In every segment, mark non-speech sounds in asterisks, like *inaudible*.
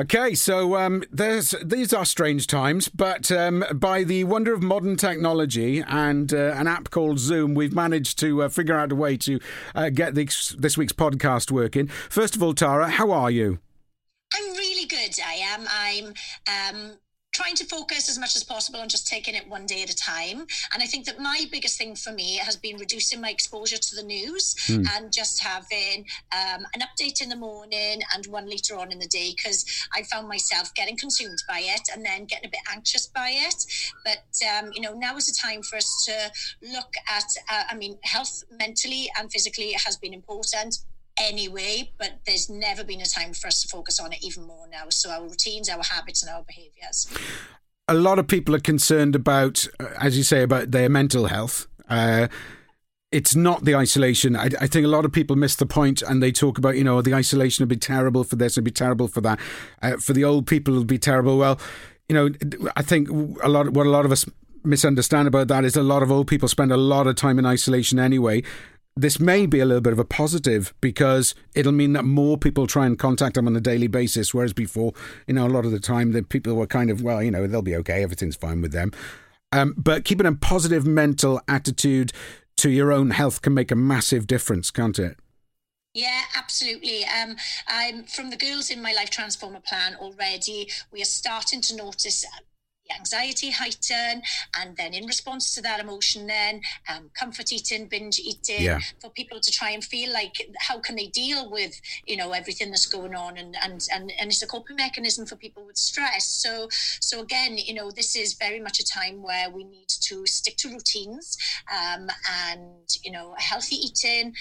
Okay, so um, these are strange times, but um, by the wonder of modern technology and uh, an app called Zoom, we've managed to uh, figure out a way to uh, get this, this week's podcast working. First of all, Tara, how are you? I'm really good. I am. I'm um, trying to focus as much as possible on just taking it one day at a time. And I think that my biggest thing for me has been reducing my exposure to the news mm. and just having um, an update in the morning and one later on in the day because I found myself getting consumed by it and then getting a bit anxious by it. But, um, you know, now is the time for us to look at, uh, I mean, health mentally and physically has been important anyway, but there's never been a time for us to focus on it even more now. So our routines, our habits, and our behaviours. A lot of people are concerned about, uh, as you say, about their mental health. Uh, it's not the isolation. I, I, think a lot of people miss the point and they talk about, you know, the isolation would be terrible for this, it'd be terrible for that. Uh, for the old people, it'll be terrible. Well, you know, I think a lot, what a lot of us misunderstand about that is a lot of old people spend a lot of time in isolation anyway this may be a little bit of a positive because it'll mean that more people try and contact them on a daily basis. Whereas before, you know, a lot of the time the people were kind of, well, you know, they'll be okay, everything's fine with them. Um, but keeping a positive mental attitude to your own health can make a massive difference, can't it? Yeah, absolutely. Um, I'm from the girls in my life transformer plan already. We are starting to notice anxiety heighten and then in response to that emotion then um, comfort eating binge eating yeah. for people to try and feel like how can they deal with you know everything that's going on and and and, and it's a coping mechanism for people with stress so so again you know this is very much a time where we need to stick to routines um, and you know healthy eating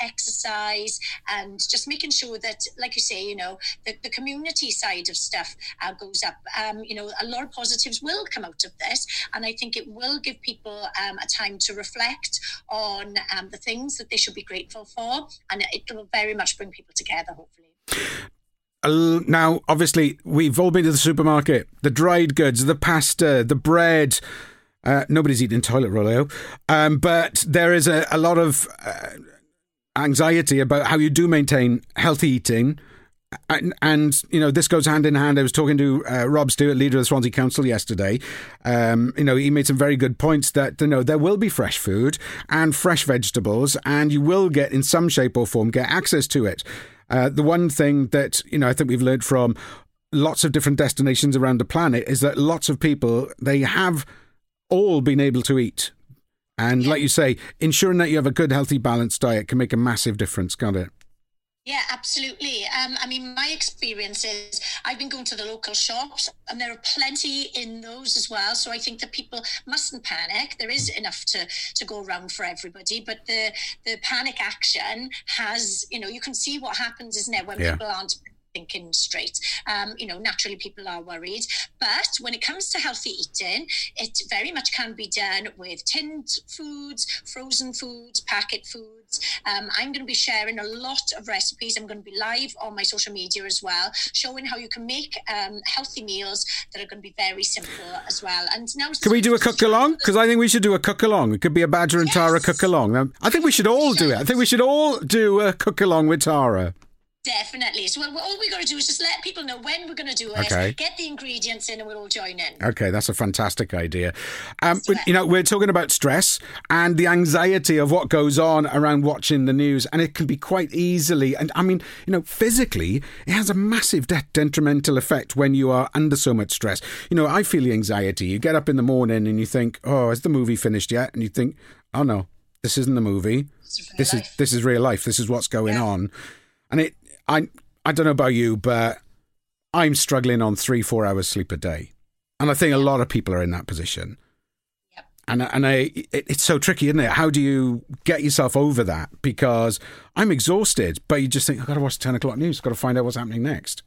exercise, and just making sure that, like you say, you know, the, the community side of stuff uh, goes up. Um, you know, a lot of positives will come out of this, and I think it will give people um, a time to reflect on um, the things that they should be grateful for, and it will very much bring people together, hopefully. Uh, now, obviously, we've all been to the supermarket. The dried goods, the pasta, the bread. Uh, nobody's eating toilet roll, um, but there is a, a lot of uh, anxiety about how you do maintain healthy eating. And, and, you know this goes hand in hand. I was talking to uh, Rob Stewart, leader of the Swansea Council, yesterday. Um, you know he made some very good points that you know there will be fresh food and fresh vegetables, and you will get in some shape or form get access to it. Uh, the one thing that you know I think we've learned from lots of different destinations around the planet is that lots of people they have all been able to eat and yeah. like you say, ensuring that you have a good, healthy, balanced diet can make a massive difference, can't it? Yeah, absolutely. Um, I mean, my experience is I've been going to the local shops, and there are plenty in those as well. So I think that people mustn't panic. There is enough to to go around for everybody, but the the panic action has, you know, you can see what happens, isn't it, when yeah. people aren't thinking straight. Um, you know, naturally people are worried. But when it comes to healthy eating, it very much can be done with tinned foods, frozen foods, packet foods. Um, I'm going to be sharing a lot of recipes. I'm going to be live on my social media as well, showing how you can make um, healthy meals that are going to be very simple as well. And now, can we do a cook along? Because I think we should do a cook along. It could be a Badger and yes. Tara cook along. Um, I think we should all do it. I think we should all do a cook along with Tara. Definitely. So all we got to do is just let people know when we're going to do it. Okay. Get the ingredients in, and we'll all join in. Okay, that's a fantastic idea. Um, you know, we're talking about stress and the anxiety of what goes on around watching the news, and it can be quite easily. And I mean, you know, physically, it has a massive de- detrimental effect when you are under so much stress. You know, I feel the anxiety. You get up in the morning and you think, "Oh, is the movie finished yet?" And you think, "Oh no, this isn't the movie. This is this is real life. This is what's going yeah. on." And it I I don't know about you, but I'm struggling on three four hours sleep a day, and I think a lot of people are in that position. Yep. And and I, it, it's so tricky, isn't it? How do you get yourself over that? Because I'm exhausted, but you just think I've got to watch ten o'clock news, I've got to find out what's happening next.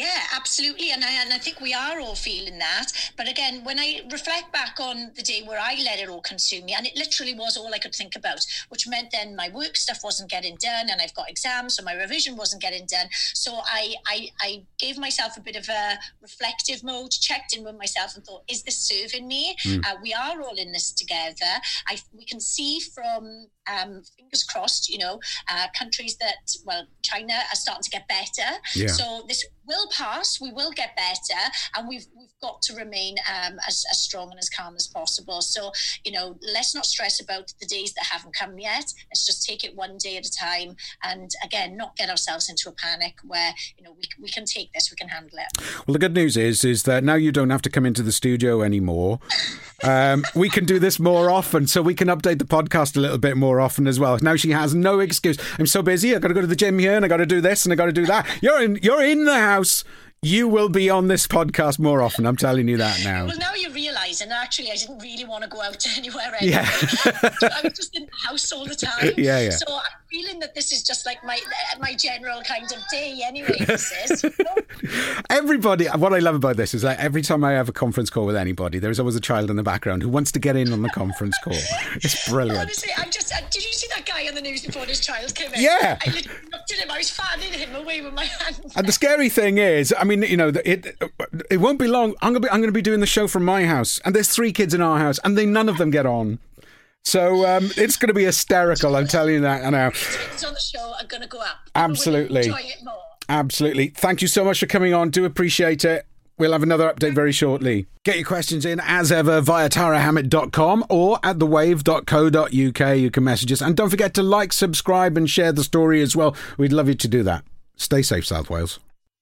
Yeah, absolutely. And I, and I think we are all feeling that. But again, when I reflect back on the day where I let it all consume me, and it literally was all I could think about, which meant then my work stuff wasn't getting done and I've got exams, so my revision wasn't getting done. So I, I, I gave myself a bit of a reflective mode, checked in with myself and thought, is this serving me? Mm. Uh, we are all in this together. I, we can see from um, fingers crossed, you know, uh, countries that, well, China are starting to get better. Yeah. So this will pass. We will get better, and we've we've got to remain um, as, as strong and as calm as possible. So you know, let's not stress about the days that haven't come yet. Let's just take it one day at a time, and again, not get ourselves into a panic where you know we we can take this, we can handle it. Well, the good news is is that now you don't have to come into the studio anymore. Um, we can do this more often, so we can update the podcast a little bit more often as well. Now she has no excuse. I'm so busy. I got to go to the gym here, and I got to do this, and I got to do that. You're in. You're in the house. You will be on this podcast more often. I'm telling you that now. Well, now you realise, and actually, I didn't really want to go out *laughs* anywhere. Anyway. Yeah, I was just in the house all the time. *laughs* Yeah, yeah. So I'm feeling that this is just like my my general kind of day, anyway. This is. *laughs* Everybody, what I love about this is that every time I have a conference call with anybody, there's always a child in the background who wants to get in on the conference call. It's brilliant. Honestly, I just uh, did you see that guy on the news before his child came in? Yeah. I him. I was fanning him away with my hand. And the scary thing is, I mean, you know, it it won't be long. I'm gonna be I'm gonna be doing the show from my house, and there's three kids in our house, and they none of them get on. So um, it's going to be hysterical. I'm telling you that I know. now. on the show are going to go up. Absolutely. Absolutely. Thank you so much for coming on. Do appreciate it. We'll have another update very shortly. Get your questions in as ever via tarahammett.com or at thewave.co.uk. You can message us. And don't forget to like, subscribe, and share the story as well. We'd love you to do that. Stay safe, South Wales.